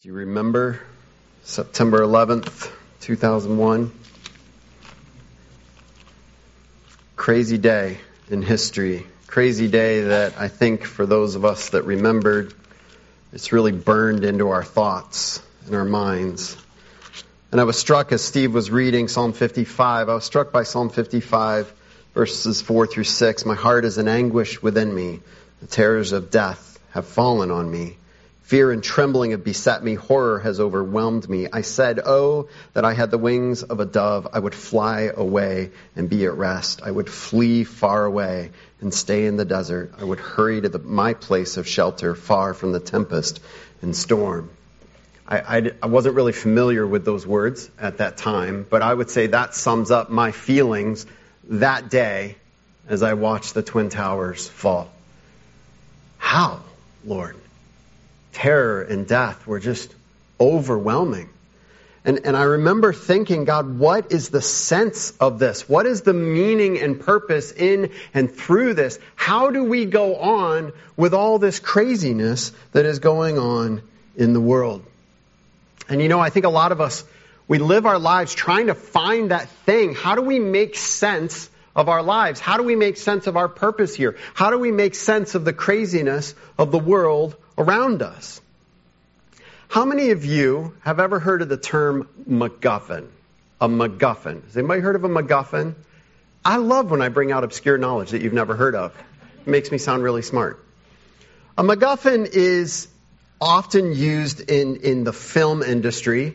Do you remember September 11th, 2001? Crazy day in history. Crazy day that I think for those of us that remembered, it's really burned into our thoughts and our minds. And I was struck as Steve was reading Psalm 55. I was struck by Psalm 55, verses 4 through 6. My heart is in anguish within me. The terrors of death have fallen on me. Fear and trembling have beset me. Horror has overwhelmed me. I said, Oh, that I had the wings of a dove. I would fly away and be at rest. I would flee far away and stay in the desert. I would hurry to the, my place of shelter, far from the tempest and storm. I, I, I wasn't really familiar with those words at that time, but I would say that sums up my feelings that day as I watched the Twin Towers fall. How, Lord? Terror and death were just overwhelming. And, and I remember thinking, God, what is the sense of this? What is the meaning and purpose in and through this? How do we go on with all this craziness that is going on in the world? And you know, I think a lot of us, we live our lives trying to find that thing. How do we make sense of our lives? How do we make sense of our purpose here? How do we make sense of the craziness of the world around us. How many of you have ever heard of the term MacGuffin? A MacGuffin. Has anybody heard of a MacGuffin? I love when I bring out obscure knowledge that you've never heard of. It makes me sound really smart. A MacGuffin is often used in, in the film industry,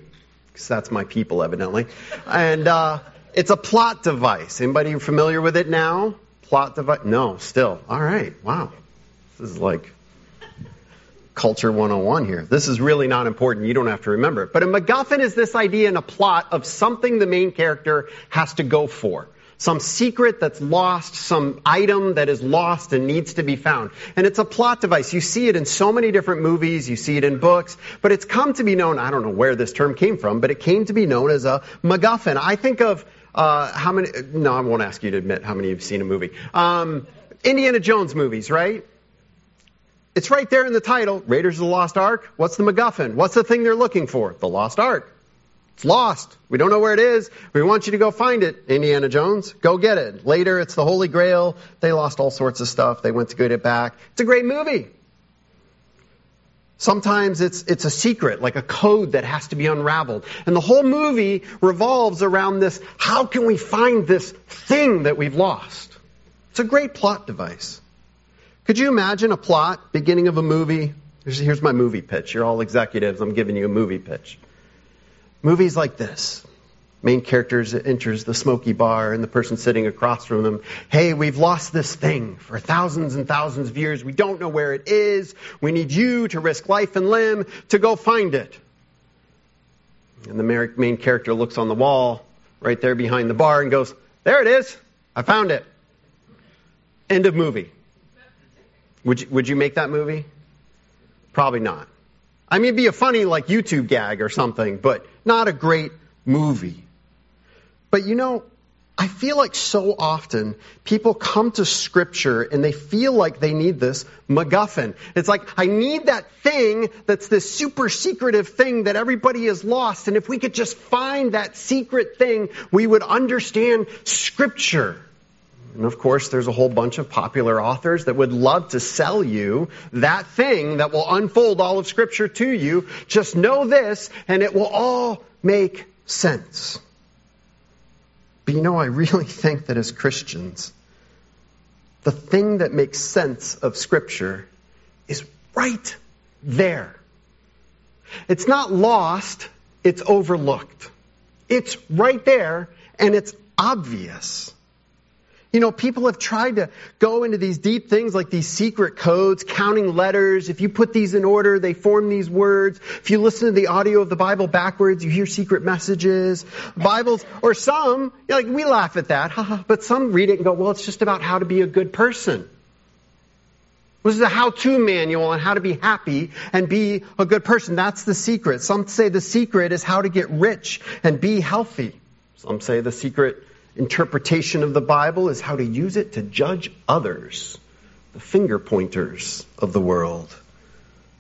because that's my people, evidently. And uh, it's a plot device. Anybody familiar with it now? Plot device? No, still. All right. Wow. This is like Culture 101 here. This is really not important. You don't have to remember it. But a MacGuffin is this idea in a plot of something the main character has to go for. Some secret that's lost, some item that is lost and needs to be found. And it's a plot device. You see it in so many different movies, you see it in books, but it's come to be known, I don't know where this term came from, but it came to be known as a MacGuffin. I think of, uh, how many, no, I won't ask you to admit how many you've seen a movie. Um, Indiana Jones movies, right? It's right there in the title, Raiders of the Lost Ark. What's the MacGuffin? What's the thing they're looking for? The Lost Ark. It's lost. We don't know where it is. We want you to go find it, Indiana Jones. Go get it. Later, it's the Holy Grail. They lost all sorts of stuff. They went to get it back. It's a great movie. Sometimes it's, it's a secret, like a code that has to be unraveled. And the whole movie revolves around this, how can we find this thing that we've lost? It's a great plot device. Could you imagine a plot, beginning of a movie? Here's, here's my movie pitch. You're all executives. I'm giving you a movie pitch. Movies like this. Main characters enters the smoky bar and the person sitting across from them. Hey, we've lost this thing for thousands and thousands of years. We don't know where it is. We need you to risk life and limb to go find it. And the main character looks on the wall right there behind the bar and goes, There it is. I found it. End of movie. Would you, would you make that movie? Probably not. I mean, it'd be a funny, like, YouTube gag or something, but not a great movie. But you know, I feel like so often people come to scripture and they feel like they need this MacGuffin. It's like, I need that thing that's this super secretive thing that everybody has lost. And if we could just find that secret thing, we would understand scripture. And of course, there's a whole bunch of popular authors that would love to sell you that thing that will unfold all of Scripture to you. Just know this, and it will all make sense. But you know, I really think that as Christians, the thing that makes sense of Scripture is right there. It's not lost, it's overlooked. It's right there, and it's obvious. You know, people have tried to go into these deep things like these secret codes, counting letters. If you put these in order, they form these words. If you listen to the audio of the Bible backwards, you hear secret messages. Bibles, or some, like we laugh at that, haha, but some read it and go, well, it's just about how to be a good person. This is a how-to manual on how to be happy and be a good person. That's the secret. Some say the secret is how to get rich and be healthy. Some say the secret interpretation of the Bible is how to use it to judge others, the finger pointers of the world.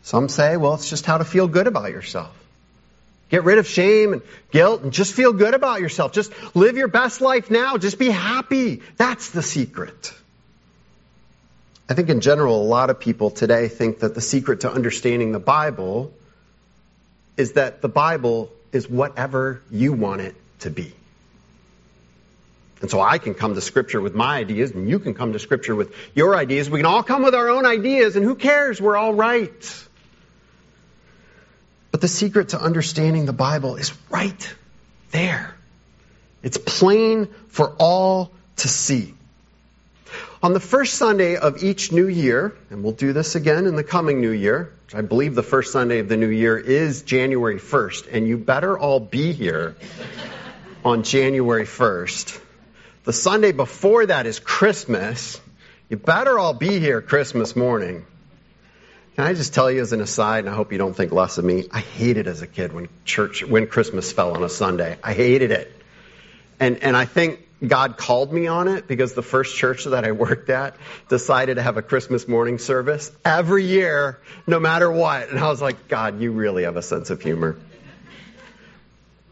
Some say, well, it's just how to feel good about yourself. Get rid of shame and guilt and just feel good about yourself. Just live your best life now. Just be happy. That's the secret. I think in general, a lot of people today think that the secret to understanding the Bible is that the Bible is whatever you want it to be. And so I can come to Scripture with my ideas, and you can come to Scripture with your ideas. We can all come with our own ideas, and who cares? We're all right. But the secret to understanding the Bible is right there. It's plain for all to see. On the first Sunday of each new year, and we'll do this again in the coming new year, which I believe the first Sunday of the new year is January 1st, and you better all be here on January 1st. The Sunday before that is Christmas. You better all be here Christmas morning. Can I just tell you as an aside, and I hope you don't think less of me, I hated as a kid when church, when Christmas fell on a Sunday. I hated it. And, and I think God called me on it because the first church that I worked at decided to have a Christmas morning service every year, no matter what. And I was like, God, you really have a sense of humor.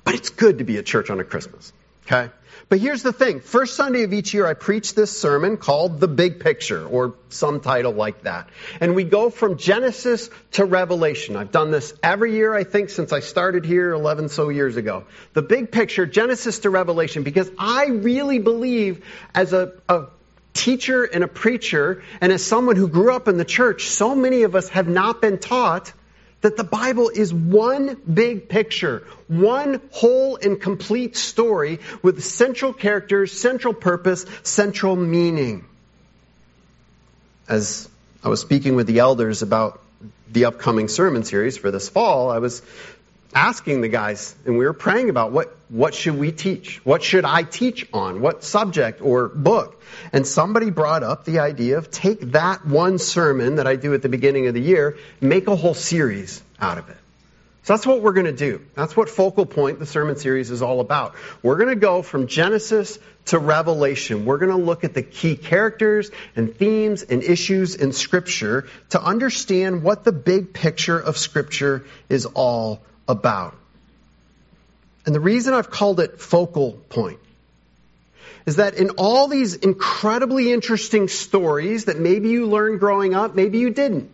But it's good to be at church on a Christmas. Okay? But here's the thing. First Sunday of each year, I preach this sermon called The Big Picture, or some title like that. And we go from Genesis to Revelation. I've done this every year, I think, since I started here 11 so years ago. The big picture, Genesis to Revelation, because I really believe as a, a teacher and a preacher, and as someone who grew up in the church, so many of us have not been taught that the Bible is one big picture, one whole and complete story with central characters, central purpose, central meaning. As I was speaking with the elders about the upcoming sermon series for this fall, I was asking the guys, and we were praying about what, what should we teach? What should I teach on? What subject or book? And somebody brought up the idea of take that one sermon that I do at the beginning of the year, make a whole series out of it. So that's what we're going to do. That's what Focal Point, the sermon series, is all about. We're going to go from Genesis to Revelation. We're going to look at the key characters and themes and issues in Scripture to understand what the big picture of Scripture is all about. And the reason I've called it focal point is that in all these incredibly interesting stories that maybe you learned growing up, maybe you didn't.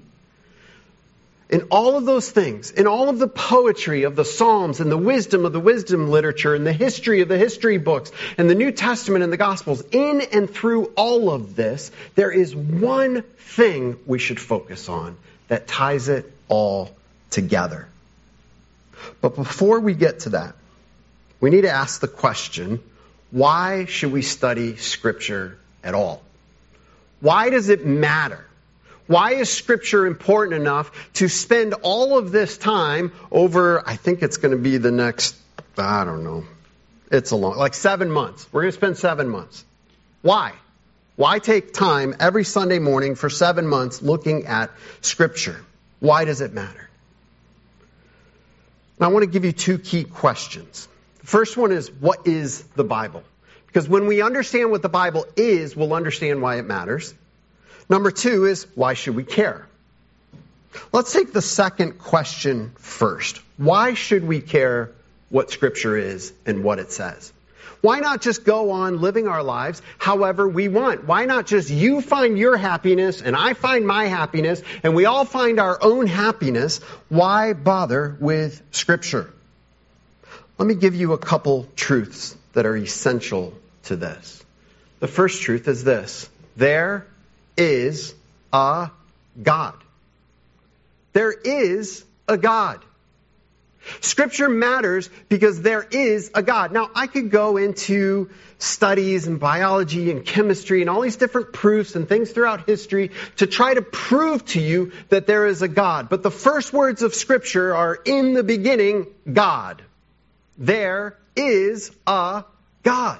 In all of those things, in all of the poetry of the Psalms and the wisdom of the wisdom literature and the history of the history books and the New Testament and the Gospels, in and through all of this, there is one thing we should focus on that ties it all together. But before we get to that, we need to ask the question why should we study Scripture at all? Why does it matter? Why is Scripture important enough to spend all of this time over, I think it's going to be the next, I don't know, it's a long, like seven months. We're going to spend seven months. Why? Why take time every Sunday morning for seven months looking at Scripture? Why does it matter? I want to give you two key questions. The first one is, what is the Bible? Because when we understand what the Bible is, we'll understand why it matters. Number two is, why should we care? Let's take the second question first. Why should we care what Scripture is and what it says? Why not just go on living our lives however we want? Why not just you find your happiness and I find my happiness and we all find our own happiness? Why bother with Scripture? Let me give you a couple truths that are essential to this. The first truth is this there is a God. There is a God. Scripture matters because there is a God. Now, I could go into studies and biology and chemistry and all these different proofs and things throughout history to try to prove to you that there is a God. But the first words of Scripture are in the beginning, God. There is a God.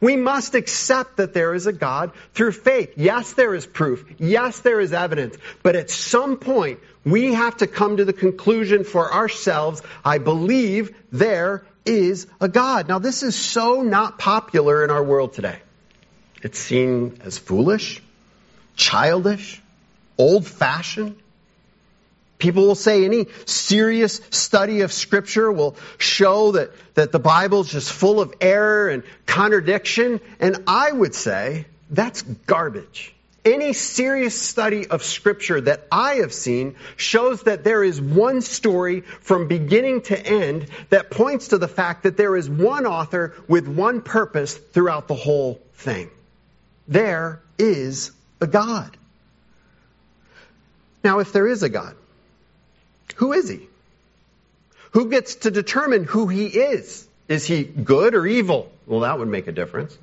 We must accept that there is a God through faith. Yes, there is proof. Yes, there is evidence. But at some point, we have to come to the conclusion for ourselves, I believe there is a God. Now, this is so not popular in our world today. It's seen as foolish, childish, old fashioned. People will say any serious study of Scripture will show that, that the Bible is just full of error and contradiction. And I would say that's garbage. Any serious study of Scripture that I have seen shows that there is one story from beginning to end that points to the fact that there is one author with one purpose throughout the whole thing. There is a God. Now, if there is a God, who is he? Who gets to determine who he is? Is he good or evil? Well, that would make a difference.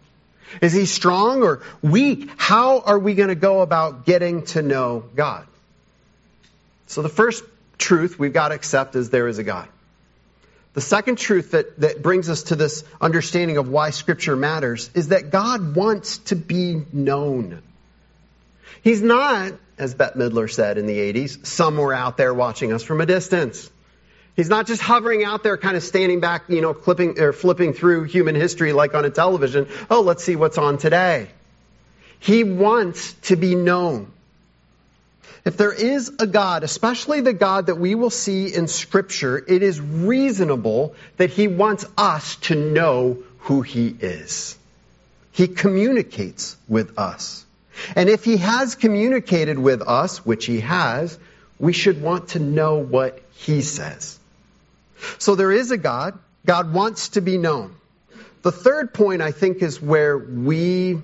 Is he strong or weak? How are we going to go about getting to know God? So the first truth we've got to accept is there is a God. The second truth that, that brings us to this understanding of why Scripture matters is that God wants to be known. He's not as Bette Midler said in the 80s, somewhere out there watching us from a distance. He's not just hovering out there, kind of standing back, you know, clipping or flipping through human history like on a television. Oh, let's see what's on today. He wants to be known. If there is a God, especially the God that we will see in Scripture, it is reasonable that He wants us to know who He is. He communicates with us. And if he has communicated with us, which he has, we should want to know what he says. So there is a God. God wants to be known. The third point, I think, is where we,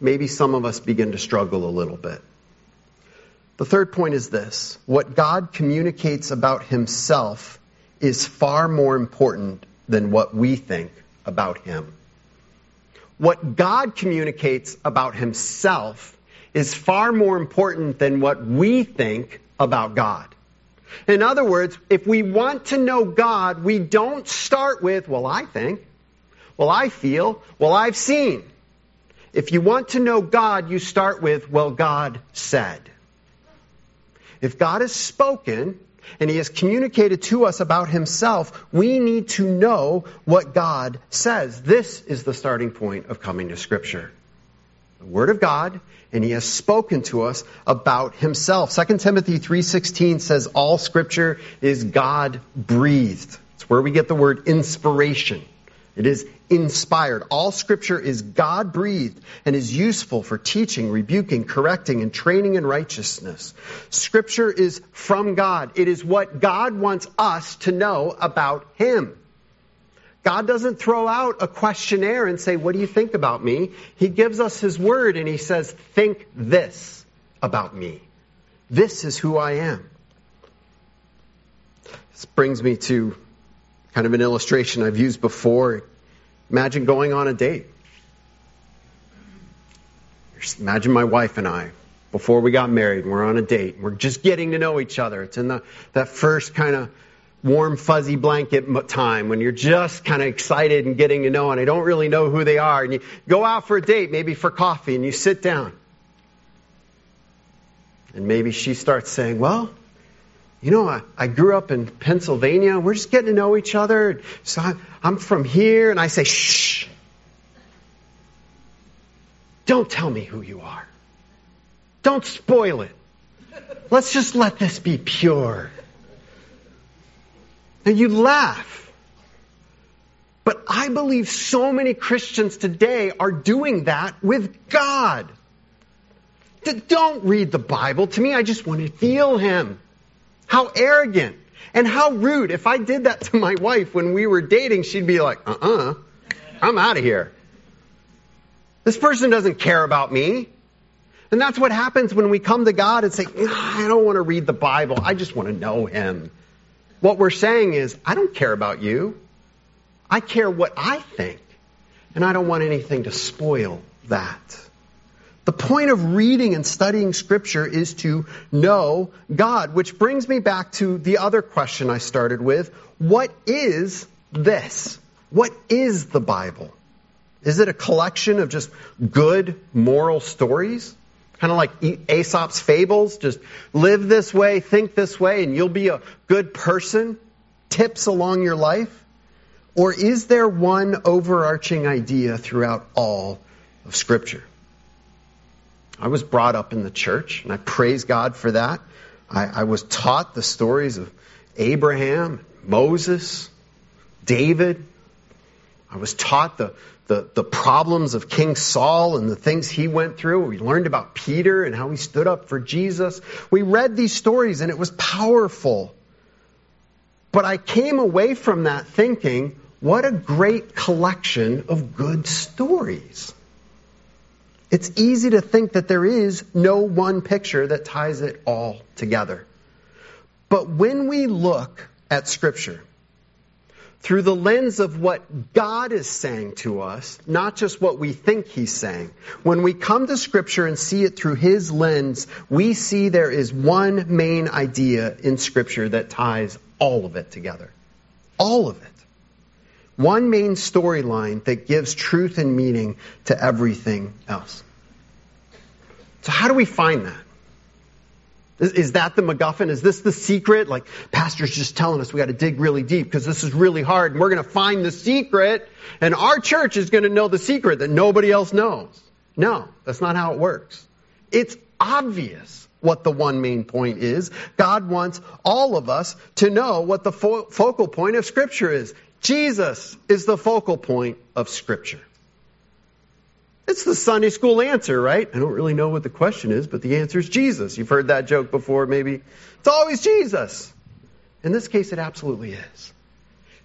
maybe some of us begin to struggle a little bit. The third point is this what God communicates about himself is far more important than what we think about him what God communicates about himself is far more important than what we think about God. In other words, if we want to know God, we don't start with, well, I think, well, I feel, well, I've seen. If you want to know God, you start with, well, God said. If God has spoken, and he has communicated to us about himself, we need to know what God says. This is the starting point of coming to Scripture. The Word of God, and he has spoken to us about himself. 2 Timothy 3.16 says all Scripture is God breathed. It's where we get the word inspiration. It is inspired. All scripture is God breathed and is useful for teaching, rebuking, correcting, and training in righteousness. Scripture is from God. It is what God wants us to know about Him. God doesn't throw out a questionnaire and say, What do you think about me? He gives us His word and He says, Think this about me. This is who I am. This brings me to kind of an illustration I've used before. Imagine going on a date. Imagine my wife and I, before we got married, we're on a date. We're just getting to know each other. It's in the, that first kind of warm, fuzzy blanket time when you're just kind of excited and getting to know, and I don't really know who they are. And you go out for a date, maybe for coffee, and you sit down. And maybe she starts saying, Well, you know, I, I grew up in Pennsylvania. We're just getting to know each other. So I, I'm from here. And I say, shh. Don't tell me who you are. Don't spoil it. Let's just let this be pure. And you laugh. But I believe so many Christians today are doing that with God. Don't read the Bible to me. I just want to feel Him. How arrogant and how rude. If I did that to my wife when we were dating, she'd be like, uh uh-uh, uh, i am out of here. This person doesn't care about me. And that's what happens when we come to God and say, I don't want to read the Bible. I just want to know Him. What we're saying is, I don't care about you. I care what I think. And I don't want anything to spoil that. The point of reading and studying Scripture is to know God, which brings me back to the other question I started with. What is this? What is the Bible? Is it a collection of just good moral stories? Kind of like Aesop's fables? Just live this way, think this way, and you'll be a good person? Tips along your life? Or is there one overarching idea throughout all of Scripture? I was brought up in the church, and I praise God for that. I, I was taught the stories of Abraham, Moses, David. I was taught the, the, the problems of King Saul and the things he went through. We learned about Peter and how he stood up for Jesus. We read these stories and it was powerful. But I came away from that thinking, what a great collection of good stories. It's easy to think that there is no one picture that ties it all together. But when we look at Scripture through the lens of what God is saying to us, not just what we think He's saying, when we come to Scripture and see it through His lens, we see there is one main idea in Scripture that ties all of it together. All of it. One main storyline that gives truth and meaning to everything else. So, how do we find that? Is, is that the MacGuffin? Is this the secret? Like, Pastor's just telling us we got to dig really deep because this is really hard and we're going to find the secret and our church is going to know the secret that nobody else knows. No, that's not how it works. It's obvious what the one main point is. God wants all of us to know what the fo- focal point of Scripture is. Jesus is the focal point of Scripture. It's the Sunday school answer, right? I don't really know what the question is, but the answer is Jesus. You've heard that joke before, maybe. It's always Jesus. In this case, it absolutely is.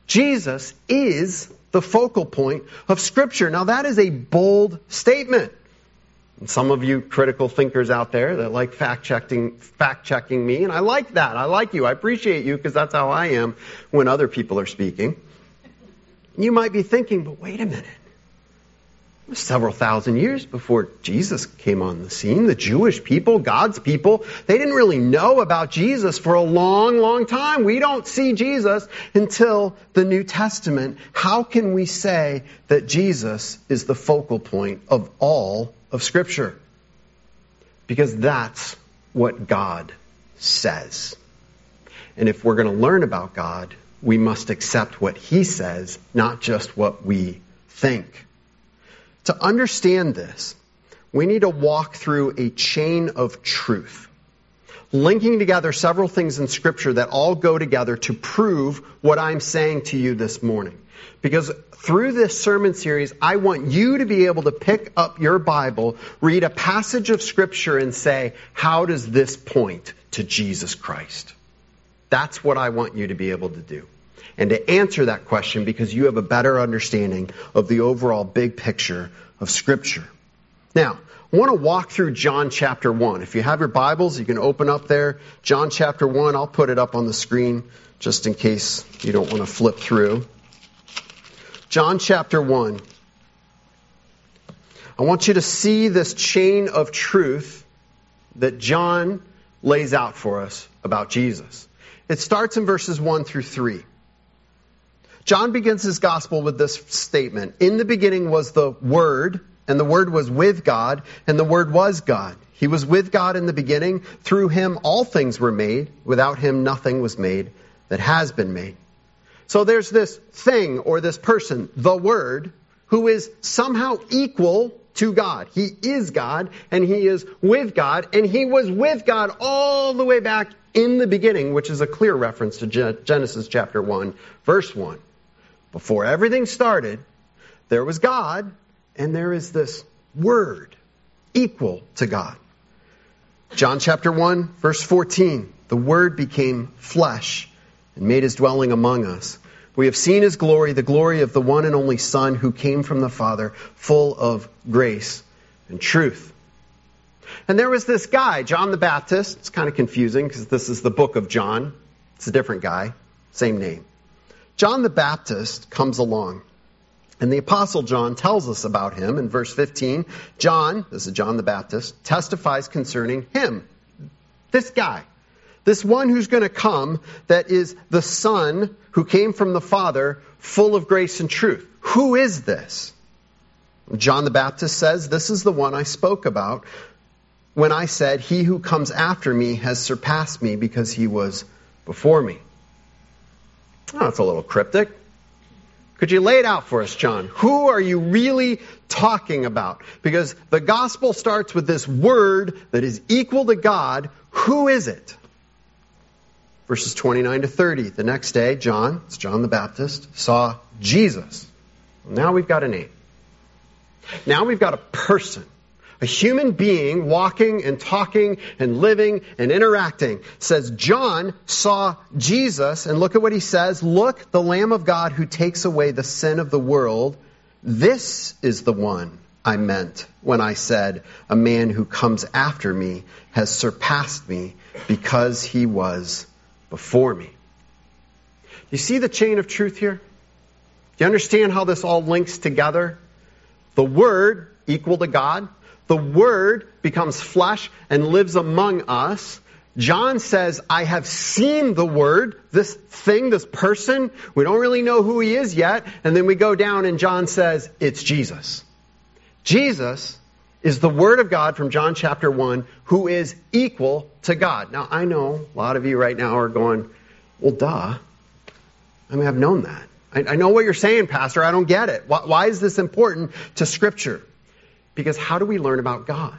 Jesus is the focal point of Scripture. Now, that is a bold statement. And some of you critical thinkers out there that like fact checking, fact checking me, and I like that. I like you. I appreciate you because that's how I am when other people are speaking. You might be thinking, but wait a minute. Several thousand years before Jesus came on the scene, the Jewish people, God's people, they didn't really know about Jesus for a long, long time. We don't see Jesus until the New Testament. How can we say that Jesus is the focal point of all of Scripture? Because that's what God says. And if we're going to learn about God, we must accept what he says, not just what we think. To understand this, we need to walk through a chain of truth, linking together several things in Scripture that all go together to prove what I'm saying to you this morning. Because through this sermon series, I want you to be able to pick up your Bible, read a passage of Scripture, and say, How does this point to Jesus Christ? That's what I want you to be able to do. And to answer that question because you have a better understanding of the overall big picture of Scripture. Now, I want to walk through John chapter 1. If you have your Bibles, you can open up there. John chapter 1, I'll put it up on the screen just in case you don't want to flip through. John chapter 1. I want you to see this chain of truth that John lays out for us about Jesus. It starts in verses 1 through 3. John begins his gospel with this statement In the beginning was the Word, and the Word was with God, and the Word was God. He was with God in the beginning. Through him all things were made. Without him nothing was made that has been made. So there's this thing or this person, the Word, who is somehow equal to God. He is God and he is with God and he was with God all the way back in the beginning, which is a clear reference to Genesis chapter 1, verse 1. Before everything started, there was God and there is this Word equal to God. John chapter 1, verse 14. The Word became flesh and made his dwelling among us. We have seen his glory, the glory of the one and only Son who came from the Father, full of grace and truth. And there was this guy, John the Baptist. It's kind of confusing because this is the book of John. It's a different guy, same name. John the Baptist comes along. And the Apostle John tells us about him in verse 15. John, this is John the Baptist, testifies concerning him. This guy. This one who's going to come that is the Son who came from the Father, full of grace and truth. Who is this? John the Baptist says, This is the one I spoke about when I said, He who comes after me has surpassed me because he was before me. Oh, that's a little cryptic. Could you lay it out for us, John? Who are you really talking about? Because the gospel starts with this word that is equal to God. Who is it? verses 29 to 30. The next day, John, it's John the Baptist, saw Jesus. Now we've got a name. Now we've got a person a human being walking and talking and living and interacting. Says John saw Jesus and look at what he says. Look the lamb of God who takes away the sin of the world. This is the one I meant when I said a man who comes after me has surpassed me because he was before me. You see the chain of truth here? Do you understand how this all links together? The word equal to God the Word becomes flesh and lives among us. John says, I have seen the Word, this thing, this person. We don't really know who he is yet. And then we go down and John says, it's Jesus. Jesus is the Word of God from John chapter 1 who is equal to God. Now, I know a lot of you right now are going, well, duh. I mean, I've known that. I, I know what you're saying, Pastor. I don't get it. Why, why is this important to Scripture? Because how do we learn about God?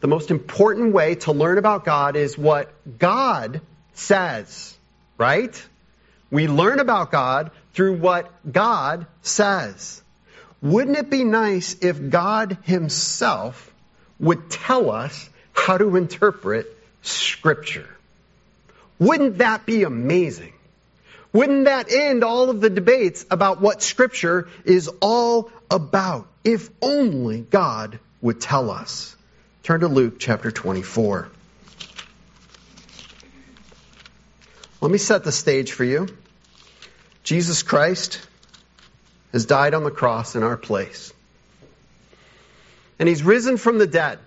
The most important way to learn about God is what God says, right? We learn about God through what God says. Wouldn't it be nice if God Himself would tell us how to interpret Scripture? Wouldn't that be amazing? Wouldn't that end all of the debates about what Scripture is all about? If only God would tell us. Turn to Luke chapter 24. Let me set the stage for you. Jesus Christ has died on the cross in our place. And he's risen from the dead.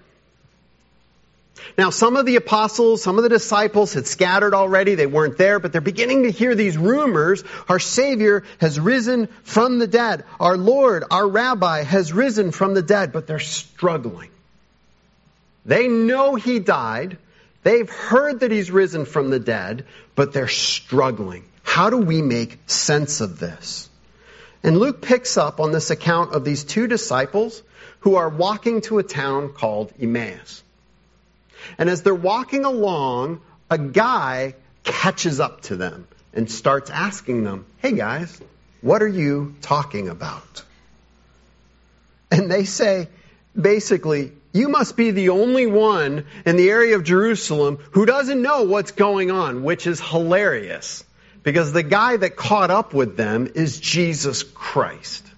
Now, some of the apostles, some of the disciples had scattered already. They weren't there, but they're beginning to hear these rumors. Our Savior has risen from the dead. Our Lord, our Rabbi, has risen from the dead, but they're struggling. They know He died. They've heard that He's risen from the dead, but they're struggling. How do we make sense of this? And Luke picks up on this account of these two disciples who are walking to a town called Emmaus. And as they're walking along, a guy catches up to them and starts asking them, Hey guys, what are you talking about? And they say, basically, you must be the only one in the area of Jerusalem who doesn't know what's going on, which is hilarious. Because the guy that caught up with them is Jesus Christ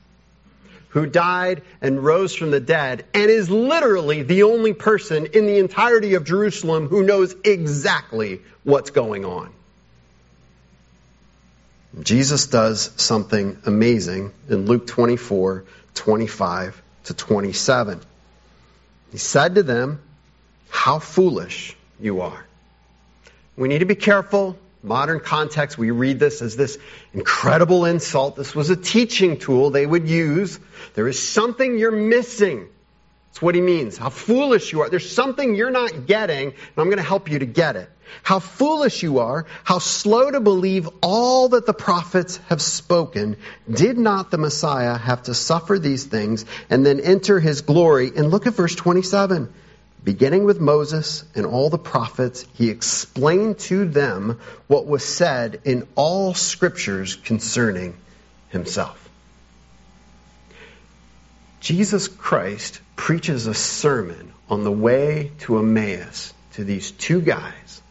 who died and rose from the dead and is literally the only person in the entirety of Jerusalem who knows exactly what's going on. Jesus does something amazing in Luke 24, 25 to 27. He said to them, How foolish you are. We need to be careful modern context, we read this as this incredible insult. This was a teaching tool they would use. There is something you're missing. That's what he means. How foolish you are. There's something you're not getting, and I'm going to help you to get it. How foolish you are, how slow to believe all that the prophets have spoken. Did not the Messiah have to suffer these things and then enter his glory? And look at verse 27. Beginning with Moses and all the prophets, he explained to them what was said in all scriptures concerning himself. Jesus Christ preaches a sermon on the way to Emmaus to these two guys.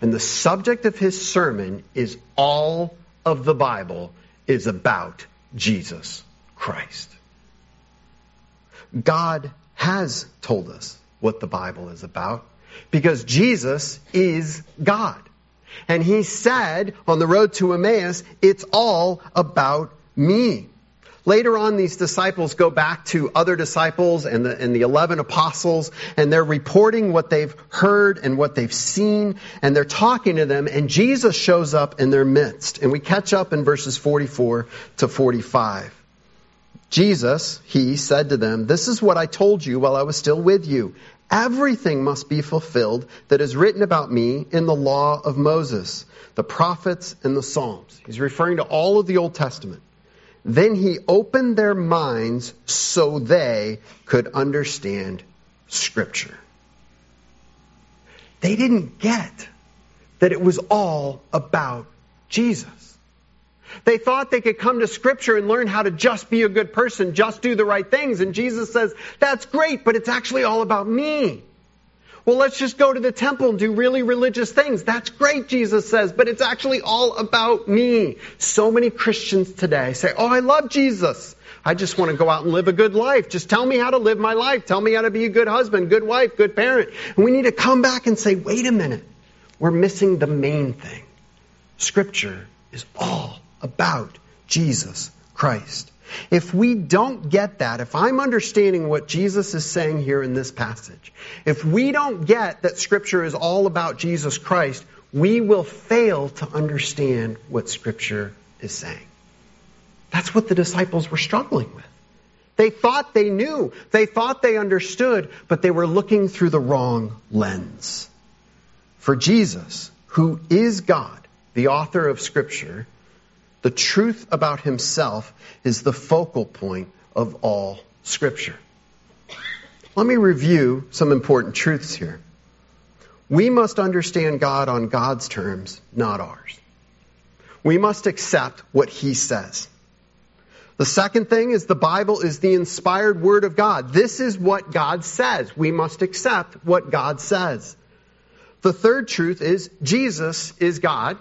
And the subject of his sermon is all of the Bible is about Jesus Christ. God has told us what the Bible is about because Jesus is God. And he said on the road to Emmaus, it's all about me. Later on, these disciples go back to other disciples and the, and the 11 apostles, and they're reporting what they've heard and what they've seen, and they're talking to them, and Jesus shows up in their midst. And we catch up in verses 44 to 45. Jesus, he said to them, This is what I told you while I was still with you. Everything must be fulfilled that is written about me in the law of Moses, the prophets, and the Psalms. He's referring to all of the Old Testament. Then he opened their minds so they could understand Scripture. They didn't get that it was all about Jesus. They thought they could come to Scripture and learn how to just be a good person, just do the right things. And Jesus says, that's great, but it's actually all about me. Well, let's just go to the temple and do really religious things. That's great, Jesus says, but it's actually all about me. So many Christians today say, Oh, I love Jesus. I just want to go out and live a good life. Just tell me how to live my life. Tell me how to be a good husband, good wife, good parent. And we need to come back and say, wait a minute. We're missing the main thing. Scripture is all about Jesus Christ. If we don't get that, if I'm understanding what Jesus is saying here in this passage, if we don't get that Scripture is all about Jesus Christ, we will fail to understand what Scripture is saying. That's what the disciples were struggling with. They thought they knew, they thought they understood, but they were looking through the wrong lens. For Jesus, who is God, the author of Scripture, the truth about himself is the focal point of all Scripture. Let me review some important truths here. We must understand God on God's terms, not ours. We must accept what He says. The second thing is the Bible is the inspired Word of God. This is what God says. We must accept what God says. The third truth is Jesus is God.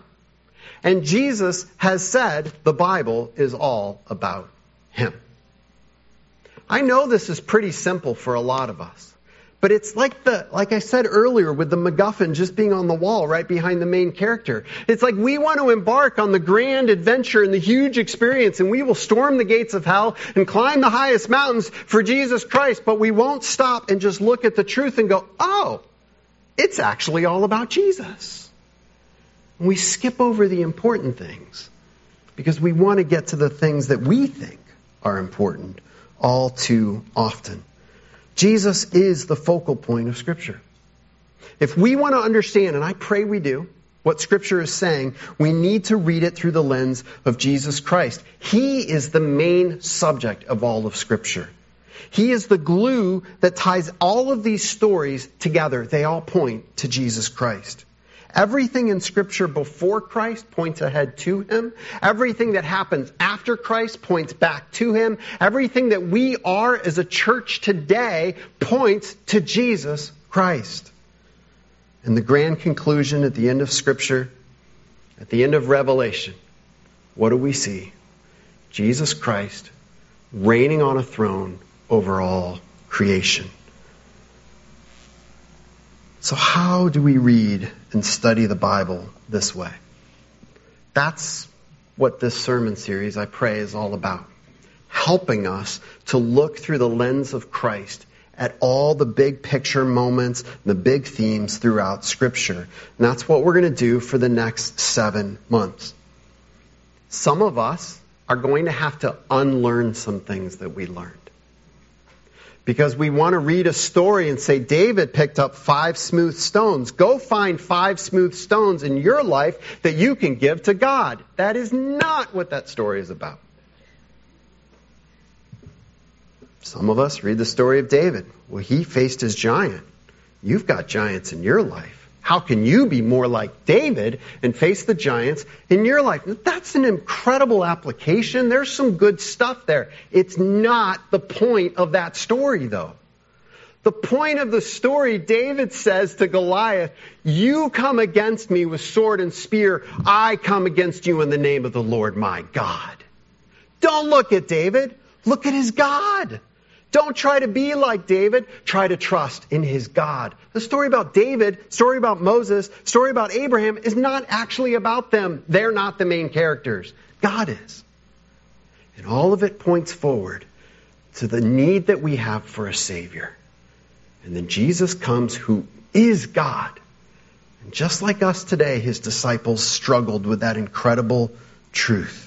And Jesus has said the Bible is all about Him. I know this is pretty simple for a lot of us. But it's like the, like I said earlier with the MacGuffin just being on the wall right behind the main character. It's like we want to embark on the grand adventure and the huge experience and we will storm the gates of hell and climb the highest mountains for Jesus Christ, but we won't stop and just look at the truth and go, oh, it's actually all about Jesus. We skip over the important things because we want to get to the things that we think are important all too often. Jesus is the focal point of Scripture. If we want to understand, and I pray we do, what Scripture is saying, we need to read it through the lens of Jesus Christ. He is the main subject of all of Scripture. He is the glue that ties all of these stories together. They all point to Jesus Christ. Everything in Scripture before Christ points ahead to Him. Everything that happens after Christ points back to Him. Everything that we are as a church today points to Jesus Christ. And the grand conclusion at the end of Scripture, at the end of Revelation, what do we see? Jesus Christ reigning on a throne over all creation. So, how do we read and study the Bible this way? That's what this sermon series, I pray, is all about. Helping us to look through the lens of Christ at all the big picture moments, the big themes throughout Scripture. And that's what we're going to do for the next seven months. Some of us are going to have to unlearn some things that we learned because we want to read a story and say David picked up five smooth stones. Go find five smooth stones in your life that you can give to God. That is not what that story is about. Some of us read the story of David. Well, he faced his giant. You've got giants in your life. How can you be more like David and face the giants in your life? That's an incredible application. There's some good stuff there. It's not the point of that story, though. The point of the story, David says to Goliath, You come against me with sword and spear. I come against you in the name of the Lord my God. Don't look at David. Look at his God. Don't try to be like David. Try to trust in his God. The story about David, story about Moses, story about Abraham is not actually about them. They're not the main characters. God is. And all of it points forward to the need that we have for a Savior. And then Jesus comes who is God. And just like us today, his disciples struggled with that incredible truth.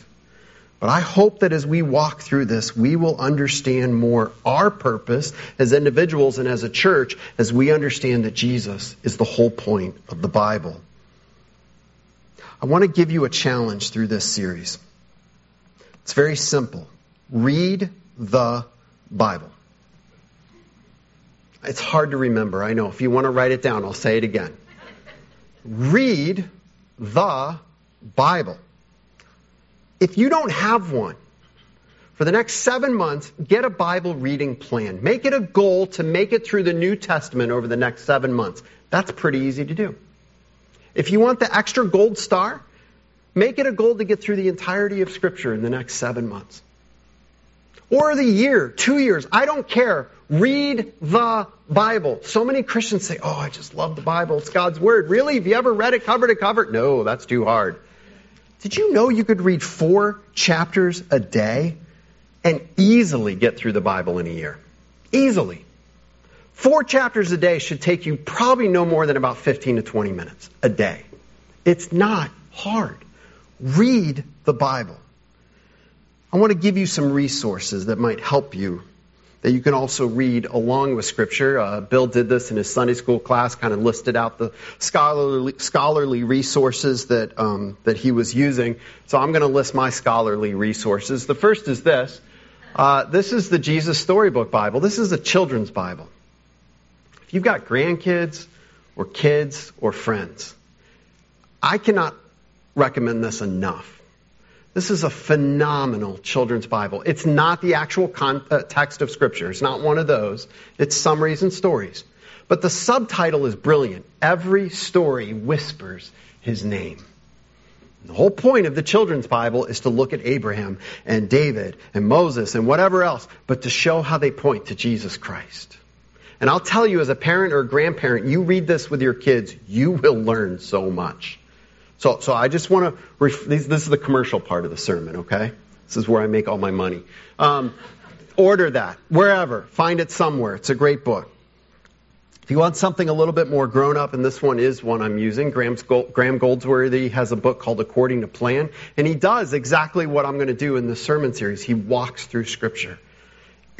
But I hope that as we walk through this, we will understand more our purpose as individuals and as a church as we understand that Jesus is the whole point of the Bible. I want to give you a challenge through this series. It's very simple. Read the Bible. It's hard to remember, I know. If you want to write it down, I'll say it again. Read the Bible. If you don't have one, for the next seven months, get a Bible reading plan. Make it a goal to make it through the New Testament over the next seven months. That's pretty easy to do. If you want the extra gold star, make it a goal to get through the entirety of Scripture in the next seven months. Or the year, two years, I don't care. Read the Bible. So many Christians say, Oh, I just love the Bible. It's God's Word. Really? Have you ever read it cover to cover? No, that's too hard. Did you know you could read four chapters a day and easily get through the Bible in a year? Easily. Four chapters a day should take you probably no more than about 15 to 20 minutes a day. It's not hard. Read the Bible. I want to give you some resources that might help you that you can also read along with Scripture. Uh, Bill did this in his Sunday school class, kind of listed out the scholarly, scholarly resources that, um, that he was using. So I'm going to list my scholarly resources. The first is this. Uh, this is the Jesus Storybook Bible. This is a children's Bible. If you've got grandkids or kids or friends, I cannot recommend this enough. This is a phenomenal children's Bible. It's not the actual uh, text of Scripture. It's not one of those. It's summaries and stories. But the subtitle is brilliant. Every story whispers his name. The whole point of the children's Bible is to look at Abraham and David and Moses and whatever else, but to show how they point to Jesus Christ. And I'll tell you, as a parent or a grandparent, you read this with your kids, you will learn so much. So, so I just want to, ref- this, this, is the commercial part of the sermon, okay? This is where I make all my money. Um, order that, wherever. Find it somewhere. It's a great book. If you want something a little bit more grown up, and this one is one I'm using, Graham's Graham Goldsworthy has a book called According to Plan, and he does exactly what I'm going to do in this sermon series. He walks through Scripture.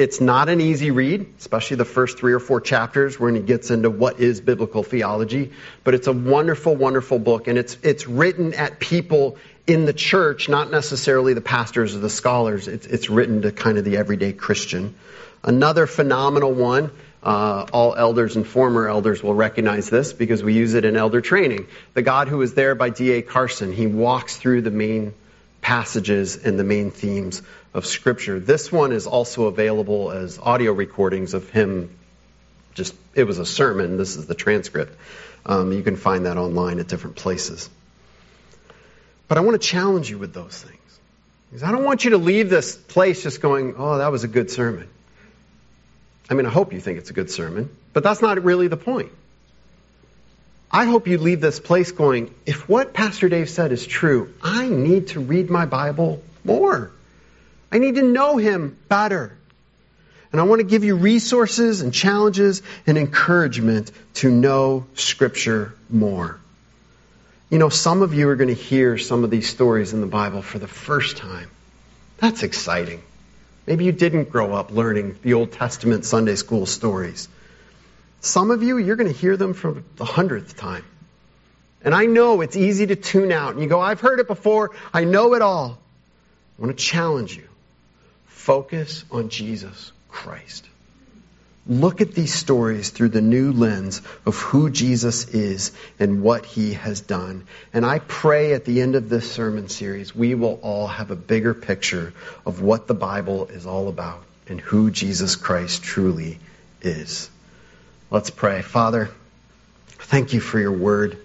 It's not an easy read, especially the first three or four chapters when he gets into what is biblical theology. But it's a wonderful, wonderful book, and it's it's written at people in the church, not necessarily the pastors or the scholars. It's, it's written to kind of the everyday Christian. Another phenomenal one. Uh, all elders and former elders will recognize this because we use it in elder training. The God Who is There by D.A. Carson. He walks through the main passages and the main themes of Scripture. This one is also available as audio recordings of him. Just it was a sermon. This is the transcript. Um, you can find that online at different places. But I want to challenge you with those things. Because I don't want you to leave this place just going, oh, that was a good sermon. I mean, I hope you think it's a good sermon, but that's not really the point. I hope you leave this place going, if what Pastor Dave said is true, I need to read my Bible more. I need to know Him better. And I want to give you resources and challenges and encouragement to know Scripture more. You know, some of you are going to hear some of these stories in the Bible for the first time. That's exciting. Maybe you didn't grow up learning the Old Testament Sunday school stories. Some of you, you're going to hear them for the hundredth time. And I know it's easy to tune out. And you go, I've heard it before. I know it all. I want to challenge you. Focus on Jesus Christ. Look at these stories through the new lens of who Jesus is and what he has done. And I pray at the end of this sermon series, we will all have a bigger picture of what the Bible is all about and who Jesus Christ truly is. Let's pray. Father, thank you for your word.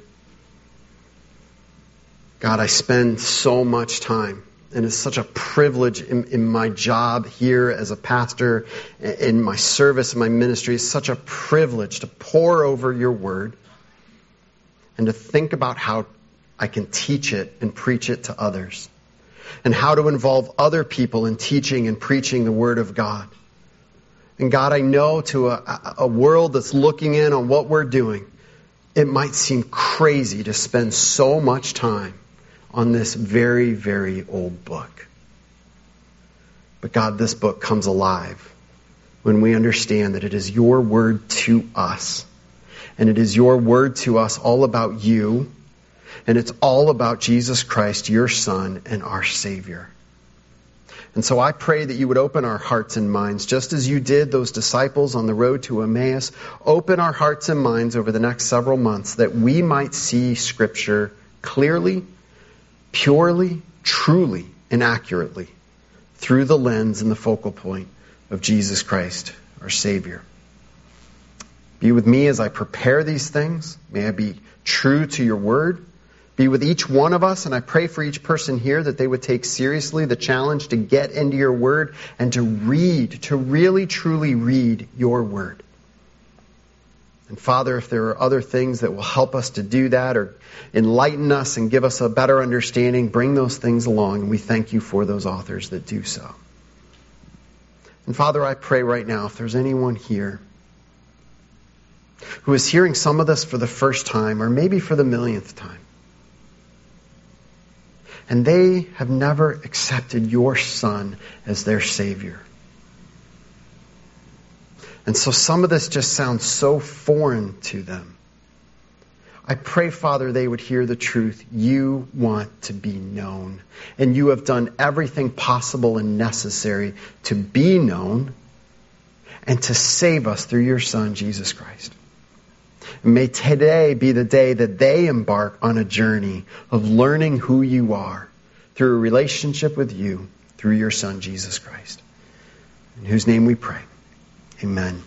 God, I spend so much time, and it's such a privilege in, in, my job here as a pastor, in my service, in my ministry. It's such a privilege to pore over your word and to think about how I can teach it and preach it to others, and how to involve other people in teaching and preaching the word of God. And God, I know to a, a world that's looking in on what we're doing, it might seem crazy to spend so much time on this very, very old book. But God, this book comes alive when we understand that it is your word to us. And it is your word to us all about you. And it's all about Jesus Christ, your Son, and our Savior. And so I pray that you would open our hearts and minds, just as you did those disciples on the road to Emmaus. Open our hearts and minds over the next several months that we might see Scripture clearly, purely, truly, and accurately through the lens and the focal point of Jesus Christ, our Savior. Be with me as I prepare these things. May I be true to your word. Be with each one of us, and I pray for each person here that they would take seriously the challenge to get into your word and to read, to really truly read your word. And Father, if there are other things that will help us to do that or enlighten us and give us a better understanding, bring those things along. And we thank you for those authors that do so. And Father, I pray right now, if there's anyone here who is hearing some of this for the first time, or maybe for the millionth time, and they have never accepted your Son as their Savior. And so some of this just sounds so foreign to them. I pray, Father, they would hear the truth. You want to be known. And you have done everything possible and necessary to be known and to save us through your Son, Jesus Christ. May today be the day that they embark on a journey of learning who you are through a relationship with you through your Son, Jesus Christ. In whose name we pray. Amen.